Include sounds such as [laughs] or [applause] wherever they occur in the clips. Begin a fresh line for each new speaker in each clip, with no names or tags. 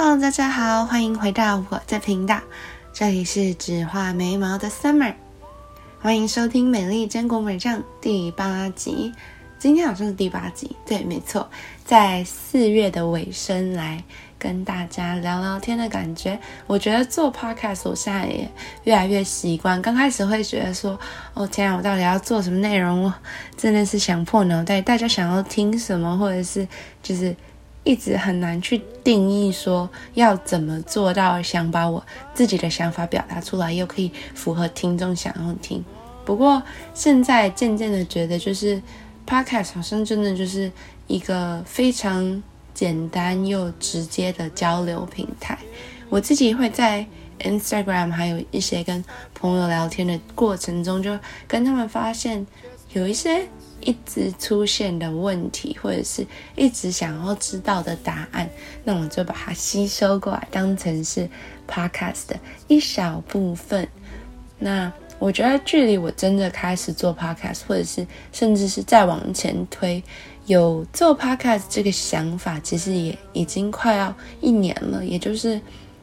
Hello，大家好，欢迎回到我的频道，这里是只画眉毛的 Summer，欢迎收听《美丽坚果美酱》第八集。今天好像是第八集，对，没错，在四月的尾声来跟大家聊聊天的感觉。我觉得做 Podcast 我现在也越来越习惯。刚开始会觉得说，哦天啊，我到底要做什么内容？我真的是想破脑袋，大家想要听什么，或者是就是一直很难去定义说要怎么做到想把我自己的想法表达出来，又可以符合听众想要听。不过现在渐渐的觉得就是。Podcast 好像真的就是一个非常简单又直接的交流平台。我自己会在 Instagram 还有一些跟朋友聊天的过程中，就跟他们发现有一些一直出现的问题，或者是一直想要知道的答案，那我就把它吸收过来，当成是 Podcast 的一小部分。那我觉得距离我真的开始做 podcast，或者是甚至是再往前推，有做 podcast 这个想法，其实也已经快要一年了。也就是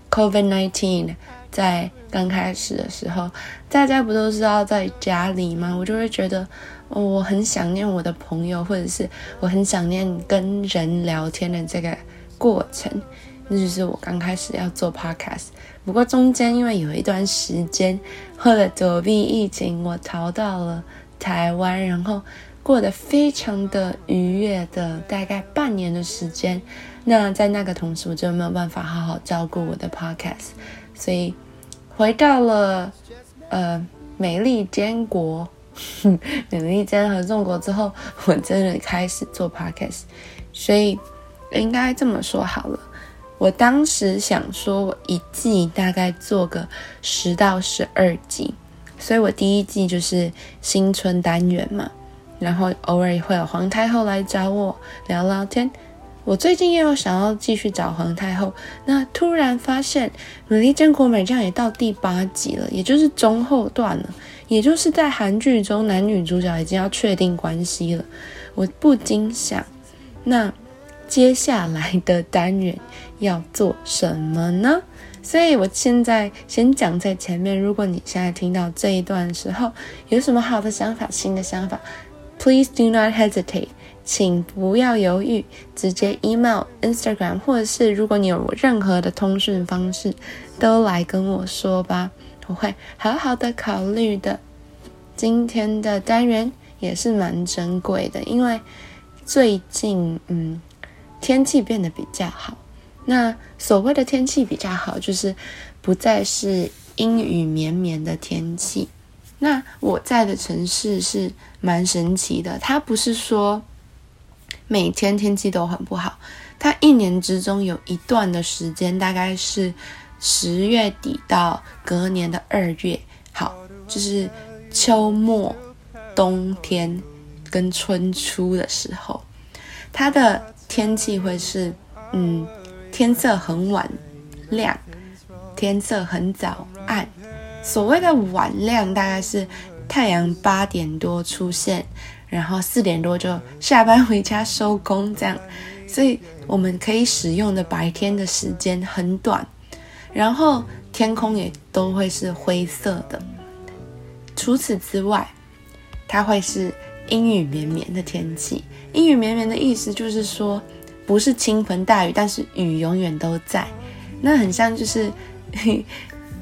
COVID nineteen 在刚开始的时候，大家不都是要在家里吗？我就会觉得，哦，我很想念我的朋友，或者是我很想念跟人聊天的这个过程。那就是我刚开始要做 podcast。不过中间因为有一段时间，为了躲避疫情，我逃到了台湾，然后过得非常的愉悦的大概半年的时间。那在那个同时，我就没有办法好好照顾我的 podcast，所以回到了呃美丽坚国，美丽坚合中国之后，我真的开始做 podcast。所以应该这么说好了。我当时想说，我一季大概做个十到十二集，所以我第一季就是新春单元嘛，然后偶尔会有皇太后来找我聊聊天。我最近又有想要继续找皇太后，那突然发现《美丽坚果美酱》也到第八集了，也就是中后段了，也就是在韩剧中男女主角已经要确定关系了。我不禁想，那。接下来的单元要做什么呢？所以我现在先讲在前面。如果你现在听到这一段时候，有什么好的想法、新的想法，Please do not hesitate，请不要犹豫，直接 email、Instagram，或者是如果你有任何的通讯方式，都来跟我说吧，我会好好的考虑的。今天的单元也是蛮珍贵的，因为最近，嗯。天气变得比较好，那所谓的天气比较好，就是不再是阴雨绵绵的天气。那我在的城市是蛮神奇的，它不是说每天天气都很不好，它一年之中有一段的时间，大概是十月底到隔年的二月，好，就是秋末、冬天跟春初的时候，它的。天气会是，嗯，天色很晚亮，天色很早暗。所谓的晚亮，大概是太阳八点多出现，然后四点多就下班回家收工这样。所以我们可以使用的白天的时间很短，然后天空也都会是灰色的。除此之外，它会是。阴雨绵绵的天气，阴雨绵绵的意思就是说，不是倾盆大雨，但是雨永远都在。那很像就是 [laughs]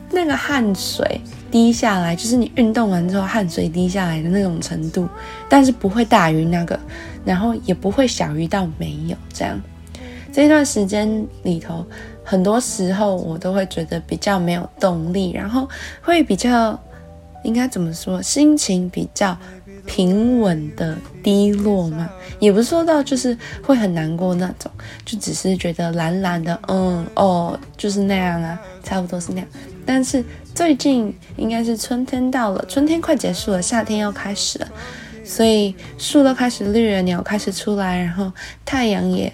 那个汗水滴下来，就是你运动完之后汗水滴下来的那种程度，但是不会大于那个，然后也不会小于到没有这样。这段时间里头，很多时候我都会觉得比较没有动力，然后会比较应该怎么说，心情比较。平稳的低落嘛，也不是说到就是会很难过那种，就只是觉得懒懒的，嗯哦，就是那样啊，差不多是那样。但是最近应该是春天到了，春天快结束了，夏天要开始了，所以树都开始绿了，鸟开始出来，然后太阳也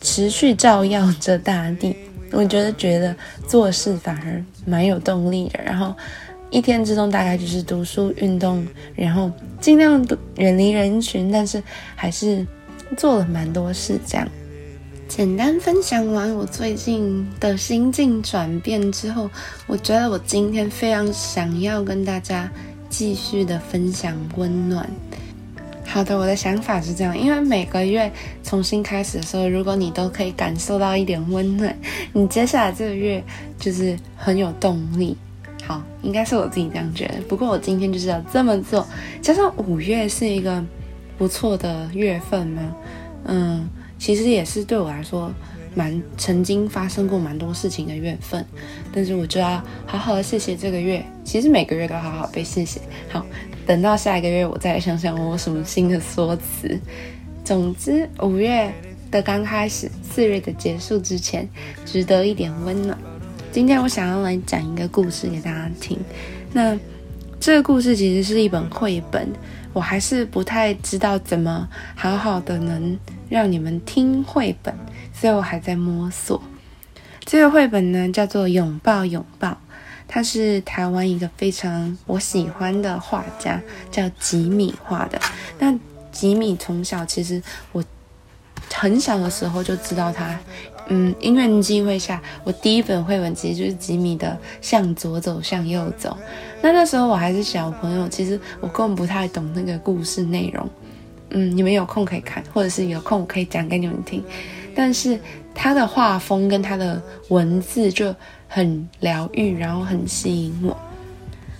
持续照耀着大地，我觉得觉得做事反而蛮有动力的，然后。一天之中大概就是读书、运动，然后尽量远离人群，但是还是做了蛮多事。这样，简单分享完我最近的心境转变之后，我觉得我今天非常想要跟大家继续的分享温暖。好的，我的想法是这样，因为每个月重新开始的时候，如果你都可以感受到一点温暖，你接下来这个月就是很有动力。好，应该是我自己这样觉得。不过我今天就是要这么做，加上五月是一个不错的月份嘛，嗯。其实也是对我来说，蛮曾经发生过蛮多事情的月份，但是我就要好好的谢谢这个月。其实每个月都好好被谢谢。好，等到下一个月我再想想我有什么新的说辞。总之，五月的刚开始，四月的结束之前，值得一点温暖。今天我想要来讲一个故事给大家听。那这个故事其实是一本绘本。我还是不太知道怎么好好的能让你们听绘本，所以我还在摸索。这个绘本呢叫做《拥抱拥抱》，他是台湾一个非常我喜欢的画家叫吉米画的。那吉米从小其实我很小的时候就知道他。嗯，因缘机会下，我第一本绘本其实就是吉米的《向左走，向右走》。那那时候我还是小朋友，其实我根本不太懂那个故事内容。嗯，你们有空可以看，或者是有空我可以讲给你们听。但是他的画风跟他的文字就很疗愈，然后很吸引我。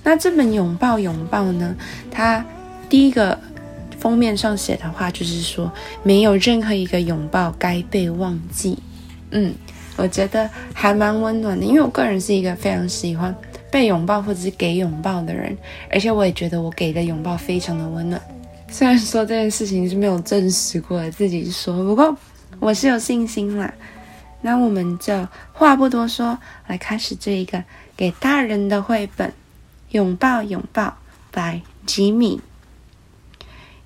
那这本《拥抱拥抱》呢？它第一个封面上写的话就是说，没有任何一个拥抱该被忘记。嗯，我觉得还蛮温暖的，因为我个人是一个非常喜欢被拥抱或者是给拥抱的人，而且我也觉得我给的拥抱非常的温暖。虽然说这件事情是没有证实过的，自己说，不过我是有信心啦。那我们就话不多说，来开始这一个给大人的绘本《拥抱拥抱》by 吉米。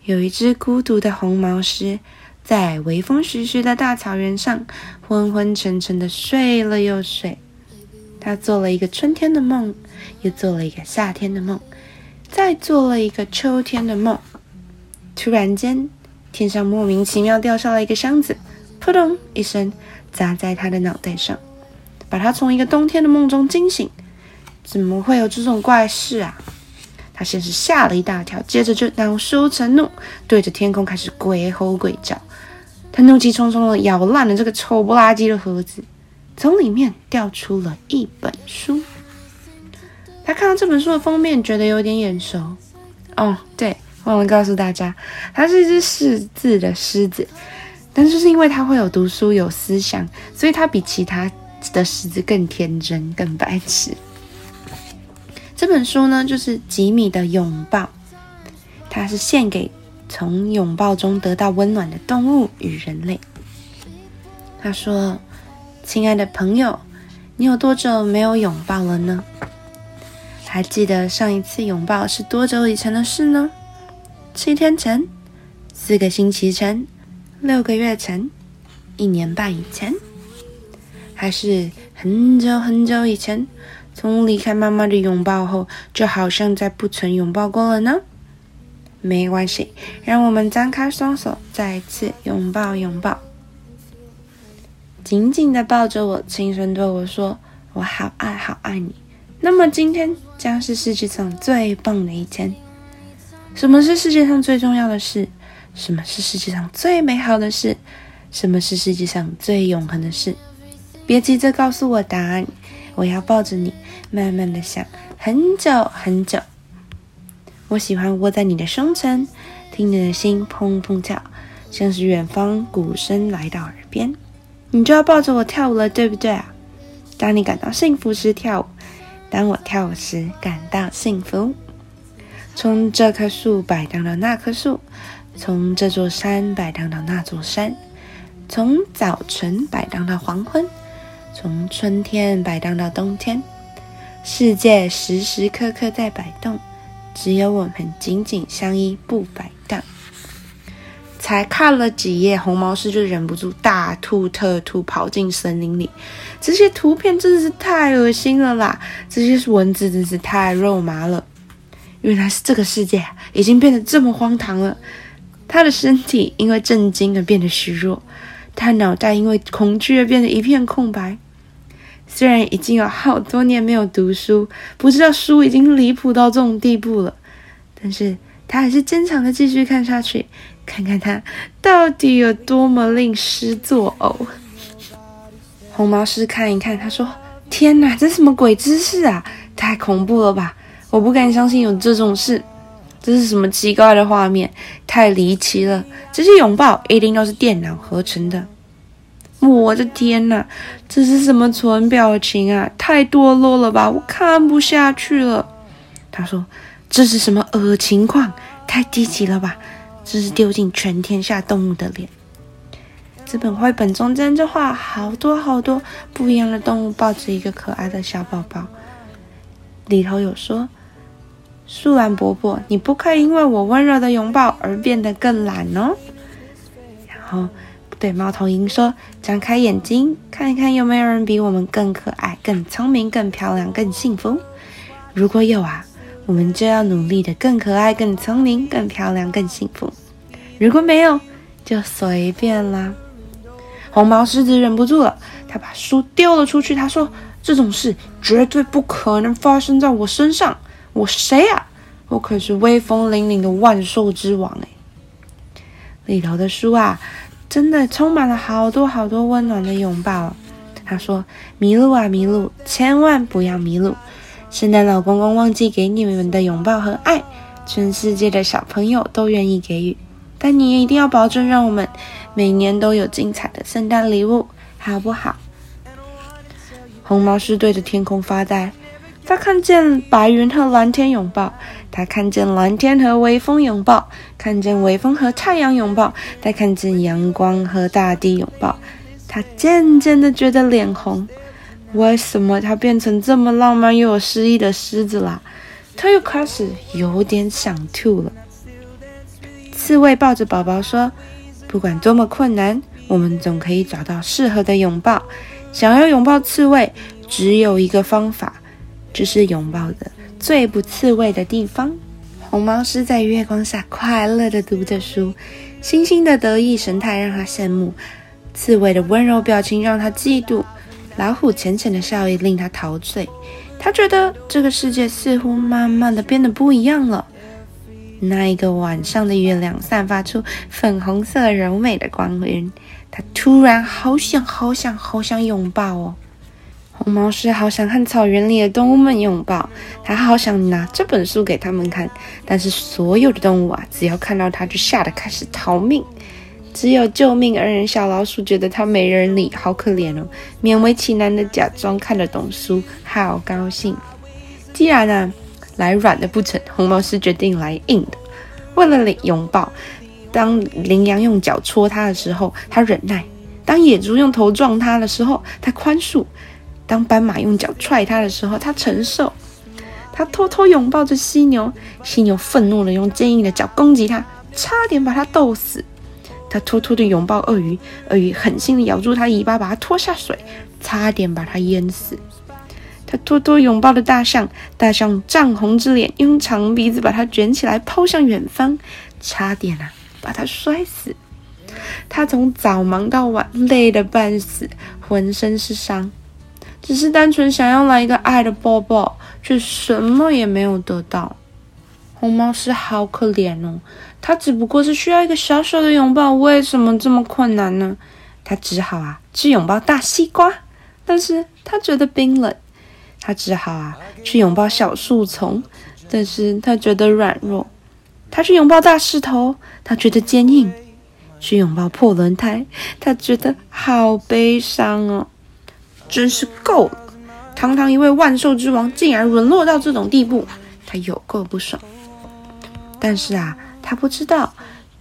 有一只孤独的红毛狮。在微风徐徐的大草原上，昏昏沉沉的睡了又睡。他做了一个春天的梦，又做了一个夏天的梦，再做了一个秋天的梦。突然间，天上莫名其妙掉下来一个箱子，扑通一声砸在他的脑袋上，把他从一个冬天的梦中惊醒。怎么会有这种怪事啊？他先是吓了一大跳，接着就恼羞成怒，对着天空开始鬼吼鬼叫。他怒气冲冲的咬烂了这个丑不拉几的盒子，从里面掉出了一本书。他看到这本书的封面，觉得有点眼熟。哦，对，忘了告诉大家，它是一只识字的狮子。但就是因为他会有读书、有思想，所以他比其他的狮子更天真、更白痴。这本书呢，就是吉米的拥抱，它是献给。从拥抱中得到温暖的动物与人类。他说：“亲爱的朋友，你有多久没有拥抱了呢？还记得上一次拥抱是多久以前的事呢？七天前、四个星期前、六个月前、一年半以前，还是很久很久以前？从离开妈妈的拥抱后，就好像再不曾拥抱过了呢？”没关系，让我们张开双手，再一次拥抱拥抱，紧紧的抱着我，轻声对我说：“我好爱好爱你。”那么今天将是世界上最棒的一天。什么是世界上最重要的事？什么是世界上最美好的事？什么是世界上最永恒的事？别急着告诉我答案，我要抱着你，慢慢的想，很久很久。我喜欢窝在你的胸前，听你的心砰砰跳，像是远方鼓声来到耳边。你就要抱着我跳舞了，对不对啊？当你感到幸福时跳舞，当我跳舞时感到幸福。从这棵树摆荡到那棵树，从这座山摆荡到那座山，从早晨摆荡到黄昏，从春天摆荡到冬天，世界时时刻刻在摆动。只有我们紧紧相依，不摆荡。才看了几页，红毛狮就忍不住大吐特吐，跑进森林里。这些图片真的是太恶心了啦！这些文字真是太肉麻了。原来是这个世界已经变得这么荒唐了。他的身体因为震惊而变得虚弱，他脑袋因为恐惧而变得一片空白。虽然已经有好多年没有读书，不知道书已经离谱到这种地步了，但是他还是坚强的继续看下去，看看他到底有多么令诗作呕。红毛狮看一看，他说：“天哪，这什么鬼姿势啊！太恐怖了吧！我不敢相信有这种事。这是什么奇怪的画面？太离奇了！这些拥抱一定都是电脑合成的。”我的天哪，这是什么纯表情啊？太堕落了吧！我看不下去了。他说：“这是什么恶情况？太低级了吧！这是丢尽全天下动物的脸。”这本绘本中间就画好多好多不一样的动物抱着一个可爱的小宝宝，里头有说：“树懒伯伯，你不可以因为我温柔的拥抱而变得更懒哦。”然后。对猫头鹰说：“张开眼睛，看一看有没有人比我们更可爱、更聪明、更漂亮、更幸福。如果有啊，我们就要努力的更可爱、更聪明、更漂亮、更幸福。如果没有，就随便啦。”红毛狮子忍不住了，他把书丢了出去。他说：“这种事绝对不可能发生在我身上。我谁啊？我可是威风凛凛的万兽之王哎！里头的书啊。”真的充满了好多好多温暖的拥抱。他说：“麋鹿啊，麋鹿，千万不要迷路。圣诞老公公忘记给你们的拥抱和爱，全世界的小朋友都愿意给予。但你也一定要保证，让我们每年都有精彩的圣诞礼物，好不好？”红毛狮对着天空发呆。他看见白云和蓝天拥抱，他看见蓝天和微风拥抱，看见微风和太阳拥抱，他看见阳光和大地拥抱。他渐渐的觉得脸红，为什么他变成这么浪漫又有诗意的狮子啦？他又开始有点想吐了。刺猬抱着宝宝说：“不管多么困难，我们总可以找到适合的拥抱。想要拥抱刺猬，只有一个方法。”这是拥抱的最不刺猬的地方。红毛狮在月光下快乐地读着书，星星的得意神态让他羡慕，刺猬的温柔表情让他嫉妒，老虎浅浅的笑意令他陶醉。他觉得这个世界似乎慢慢的变得不一样了。那一个晚上的月亮散发出粉红色柔美的光晕，他突然好想好想好想拥抱哦。红毛狮好想和草原里的动物们拥抱，他好想拿这本书给他们看，但是所有的动物啊，只要看到他就吓得开始逃命。只有救命恩人小老鼠觉得它没人理，好可怜哦，勉为其难的假装看得懂书，好高兴。既然呢来软的不成，红毛狮决定来硬的。为了领拥抱，当羚羊用脚戳他的时候，他忍耐；当野猪用头撞他的时候，他宽恕。当斑马用脚踹他的时候，他承受；他偷偷拥抱着犀牛，犀牛愤怒的用坚硬的脚攻击他，差点把他斗死；他偷偷的拥抱鳄鱼，鳄鱼狠心的咬住他尾巴，把他拖下水，差点把他淹死；他偷偷拥抱的大象，大象涨红着脸，用长鼻子把他卷起来抛向远方，差点啊把他摔死。他从早忙到晚，累得半死，浑身是伤。只是单纯想要来一个爱的抱抱，却什么也没有得到。红毛狮好可怜哦，它只不过是需要一个小小的拥抱，为什么这么困难呢？它只好啊去拥抱大西瓜，但是它觉得冰冷；它只好啊去拥抱小树丛，但是它觉得软弱；它去拥抱大石头，它觉得坚硬；去拥抱破轮胎，它觉得好悲伤哦。真是够了！堂堂一位万兽之王，竟然沦落到这种地步，他有够不爽。但是啊，他不知道，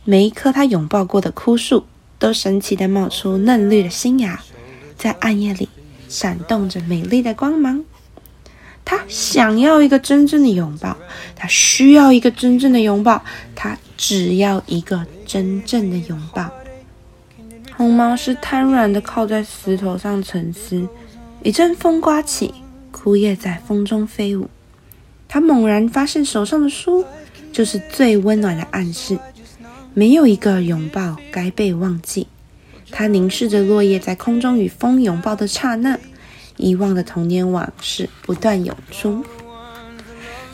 每一棵他拥抱过的枯树，都神奇的冒出嫩绿的新芽，在暗夜里闪动着美丽的光芒。他想要一个真正的拥抱，他需要一个真正的拥抱，他只要一个真正的拥抱。红毛是瘫软的靠在石头上沉思。一阵风刮起，枯叶在风中飞舞。他猛然发现手上的书就是最温暖的暗示。没有一个拥抱该被忘记，他凝视着落叶在空中与风拥抱的刹那，遗忘的童年往事不断涌出。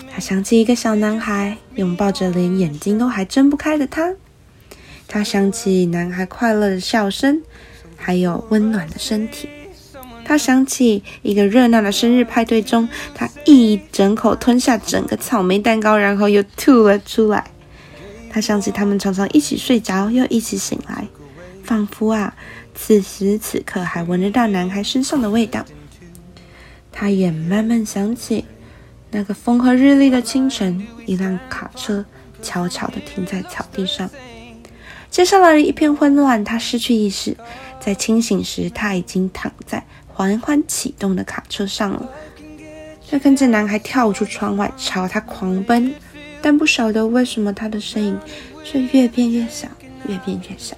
他想起一个小男孩拥抱着连眼睛都还睁不开的他，他想起男孩快乐的笑声，还有温暖的身体。他想起一个热闹的生日派对中，他一整口吞下整个草莓蛋糕，然后又吐了出来。他想起他们常常一起睡着，又一起醒来，仿佛啊，此时此刻还闻得到男孩身上的味道。他也慢慢想起那个风和日丽的清晨，一辆卡车悄悄地停在草地上。接下来一片混乱，他失去意识，在清醒时，他已经躺在。缓缓启动的卡车上了，他跟着男孩跳出窗外，朝他狂奔，但不晓得为什么他的身影却越变越小，越变越小，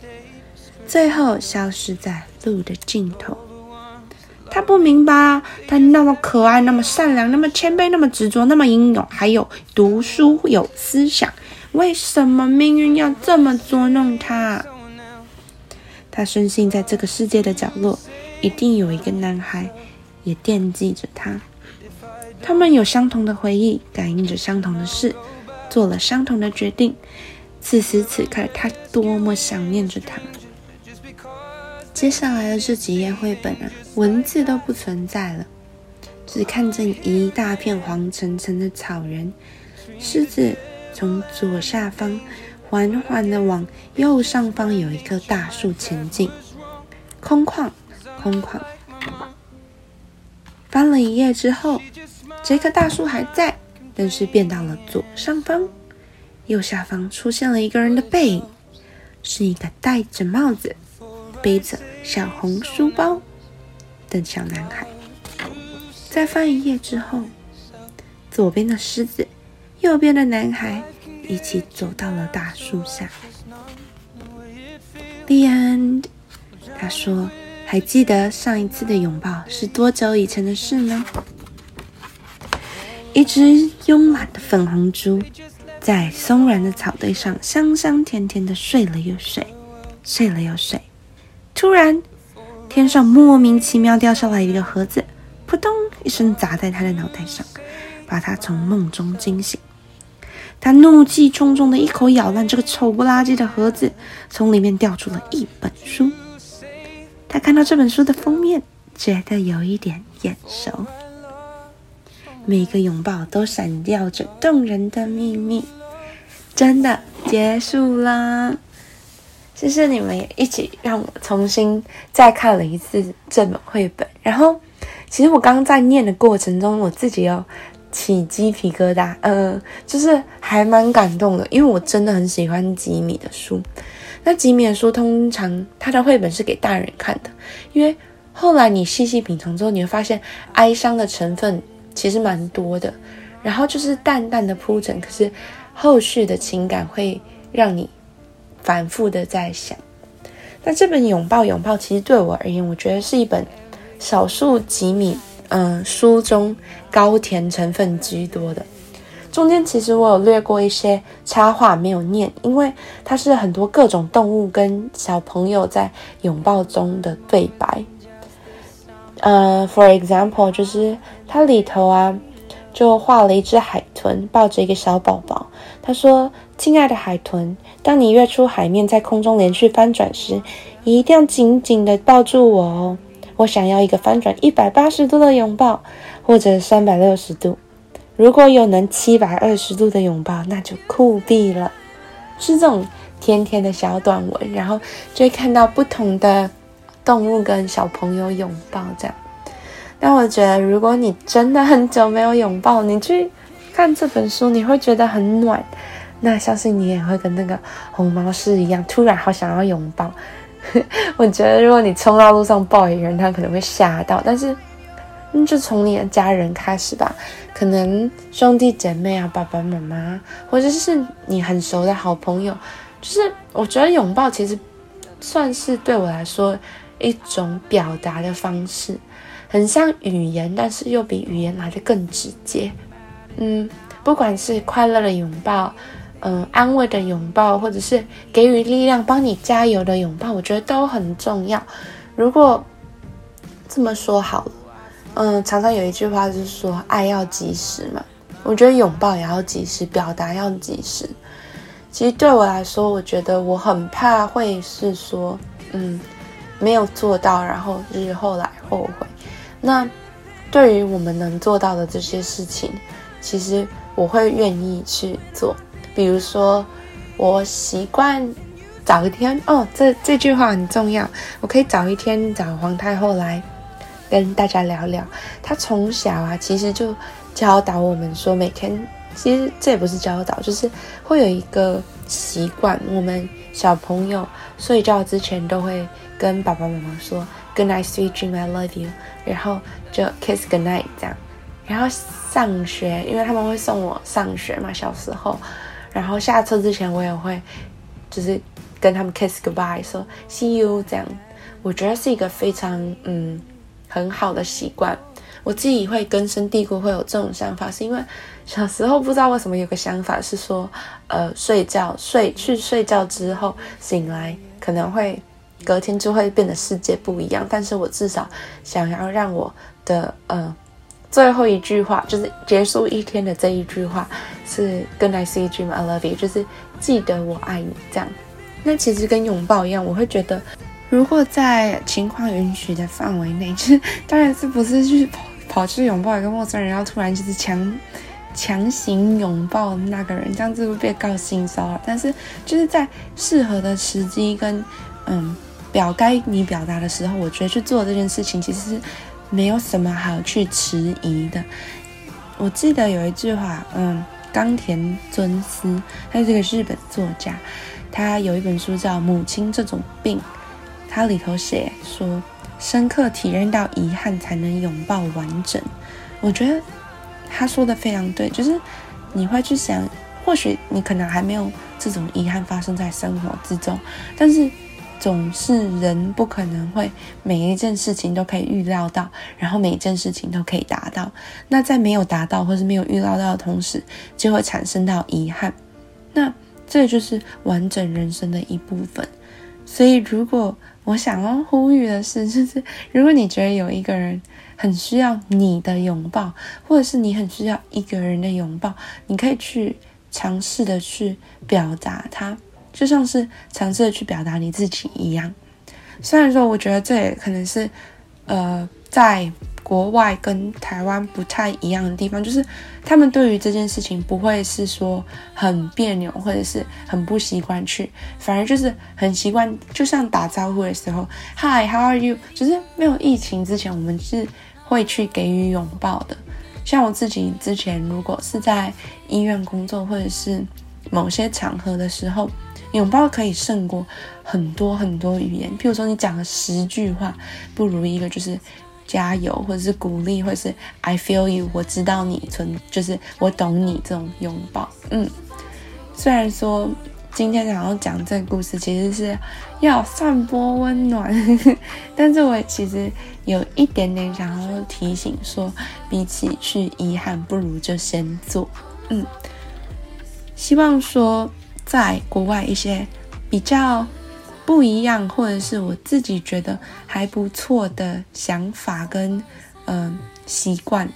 最后消失在路的尽头。他不明白，他那么可爱，那么善良，那么谦卑，那么执着，那么英勇，还有读书有思想，为什么命运要这么捉弄他？他深信，在这个世界的角落。一定有一个男孩也惦记着他，他们有相同的回忆，感应着相同的事，做了相同的决定。此时此刻，他多么想念着他。接下来的这几页绘本啊，文字都不存在了，只看见一大片黄澄澄的草原。狮子从左下方缓缓地往右上方有一棵大树前进，空旷。空旷。翻了一页之后，这棵大树还在，但是变到了左上方，右下方出现了一个人的背影，是一个戴着帽子、背着小红书包的小男孩。再翻一页之后，左边的狮子，右边的男孩一起走到了大树下。The end，他说。还记得上一次的拥抱是多久以前的事呢？一只慵懒的粉红猪在松软的草堆上香香甜甜的睡了又睡，睡了又睡。突然，天上莫名其妙掉下来一个盒子，扑通一声砸在他的脑袋上，把他从梦中惊醒。他怒气冲冲的一口咬烂这个丑不拉几的盒子，从里面掉出了一本书。看到这本书的封面，觉得有一点眼熟。每个拥抱都闪耀着动人的秘密。真的结束啦！谢谢你们一起让我重新再看了一次这本绘本。然后，其实我刚刚在念的过程中，我自己有起鸡皮疙瘩，呃，就是还蛮感动的，因为我真的很喜欢吉米的书。那吉米的书通常他的绘本是给大人看的，因为后来你细细品尝之后，你会发现哀伤的成分其实蛮多的，然后就是淡淡的铺陈，可是后续的情感会让你反复的在想。那这本拥抱拥抱其实对我而言，我觉得是一本少数吉米嗯书中高甜成分居多的。中间其实我有略过一些插画没有念，因为它是很多各种动物跟小朋友在拥抱中的对白。呃，for example，就是它里头啊，就画了一只海豚抱着一个小宝宝。他说：“亲爱的海豚，当你跃出海面，在空中连续翻转时，一定要紧紧的抱住我哦。我想要一个翻转一百八十度的拥抱，或者三百六十度。”如果有能七百二十度的拥抱，那就酷毙了。是这种甜甜的小短文，然后就会看到不同的动物跟小朋友拥抱这样。但我觉得，如果你真的很久没有拥抱，你去看这本书，你会觉得很暖。那相信你也会跟那个红毛狮一样，突然好想要拥抱。[laughs] 我觉得，如果你冲到路上抱一个人，他可能会吓到。但是，那就从你的家人开始吧。可能兄弟姐妹啊，爸爸妈妈，或者是你很熟的好朋友，就是我觉得拥抱其实算是对我来说一种表达的方式，很像语言，但是又比语言来的更直接。嗯，不管是快乐的拥抱，嗯安慰的拥抱，或者是给予力量、帮你加油的拥抱，我觉得都很重要。如果这么说好了，嗯，常常有一句话就是说爱要及时嘛，我觉得拥抱也要及时，表达要及时。其实对我来说，我觉得我很怕会是说，嗯，没有做到，然后日后来后悔。那对于我们能做到的这些事情，其实我会愿意去做。比如说，我习惯早一天哦，这这句话很重要。我可以早一天找皇太后来跟大家聊聊。他从小啊，其实就教导我们说，每天。其实这也不是教导，就是会有一个习惯，我们小朋友睡觉之前都会跟爸爸妈妈说 “Good night, sweet dream, I love you”，然后就 kiss good night 这样。然后上学，因为他们会送我上学嘛，小时候，然后下车之前我也会就是跟他们 kiss goodbye，说 “see you” 这样。我觉得是一个非常嗯很好的习惯。我自己会根深蒂固会有这种想法，是因为小时候不知道为什么有个想法是说，呃，睡觉睡去睡觉之后醒来，可能会隔天就会变得世界不一样。但是我至少想要让我的呃最后一句话，就是结束一天的这一句话是 Good night, see you, dream I love you，就是记得我爱你这样。那其实跟拥抱一样，我会觉得。如果在情况允许的范围内，就 [laughs] 是当然是不是去跑跑去拥抱一个陌生人，然后突然就是强强行拥抱那个人，这样子会被告性骚扰。但是就是在适合的时机跟嗯表该你表达的时候，我觉得去做这件事情其实是没有什么好去迟疑的。我记得有一句话，嗯，冈田尊司，他是这个日本作家，他有一本书叫《母亲这种病》。它里头写说，深刻体验到遗憾，才能拥抱完整。我觉得他说的非常对，就是你会去想，或许你可能还没有这种遗憾发生在生活之中，但是总是人不可能会每一件事情都可以预料到，然后每一件事情都可以达到。那在没有达到或是没有预料到的同时，就会产生到遗憾。那这就是完整人生的一部分。所以如果我想要呼吁的是，就是如果你觉得有一个人很需要你的拥抱，或者是你很需要一个人的拥抱，你可以去尝试的去表达它，就像是尝试的去表达你自己一样。虽然说，我觉得这也可能是，呃，在。国外跟台湾不太一样的地方，就是他们对于这件事情不会是说很别扭，或者是很不习惯去，反而就是很习惯，就像打招呼的时候，Hi，How are you？就是没有疫情之前，我们是会去给予拥抱的。像我自己之前，如果是在医院工作，或者是某些场合的时候，拥抱可以胜过很多很多语言。譬如说，你讲了十句话，不如一个就是。加油，或者是鼓励，或者是 I feel you，我知道你存，就是我懂你这种拥抱。嗯，虽然说今天想要讲这个故事，其实是要散播温暖，[laughs] 但是我其实有一点点想要提醒说，比起去遗憾，不如就先做。嗯，希望说在国外一些比较。不一样，或者是我自己觉得还不错的想法跟嗯习惯，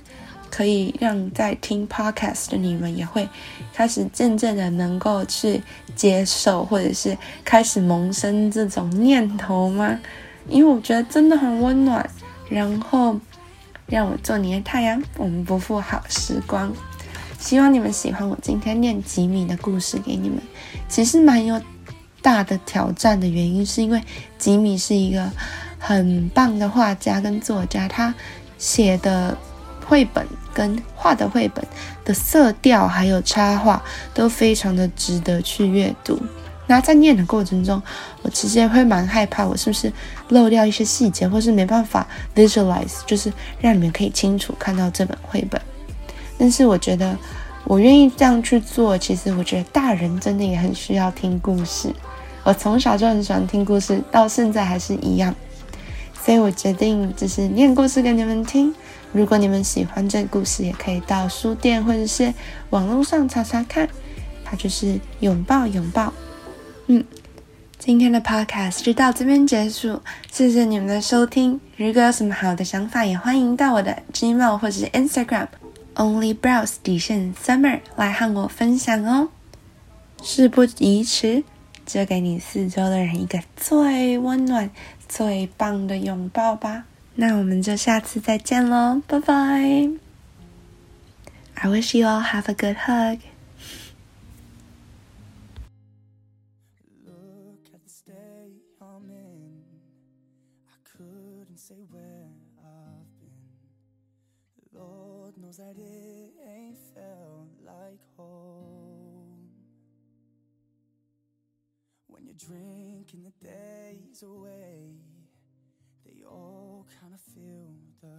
可以让在听 podcast 的你们也会开始渐渐的能够去接受，或者是开始萌生这种念头吗？因为我觉得真的很温暖。然后让我做你的太阳，我们不负好时光。希望你们喜欢我今天念吉米的故事给你们，其实蛮有。大的挑战的原因，是因为吉米是一个很棒的画家跟作家，他写的绘本跟画的绘本的色调还有插画都非常的值得去阅读。那在念的过程中，我其实会蛮害怕，我是不是漏掉一些细节，或是没办法 visualize，就是让你们可以清楚看到这本绘本。但是我觉得我愿意这样去做，其实我觉得大人真的也很需要听故事。我从小就很喜欢听故事，到现在还是一样，所以我决定就是念故事给你们听。如果你们喜欢这个故事，也可以到书店或者是网络上查查看，它就是拥抱拥抱。嗯，今天的 podcast 就到这边结束，谢谢你们的收听。如果有什么好的想法，也欢迎到我的 Gmail 或者是 Instagram Only Browse 底线 Summer 来和我分享哦。事不宜迟，就给你四周的人一个最温暖、最棒的拥抱吧。那我们就下次再见喽，拜拜。I wish you all have a good hug.
You're drinking the days away, they all kind of feel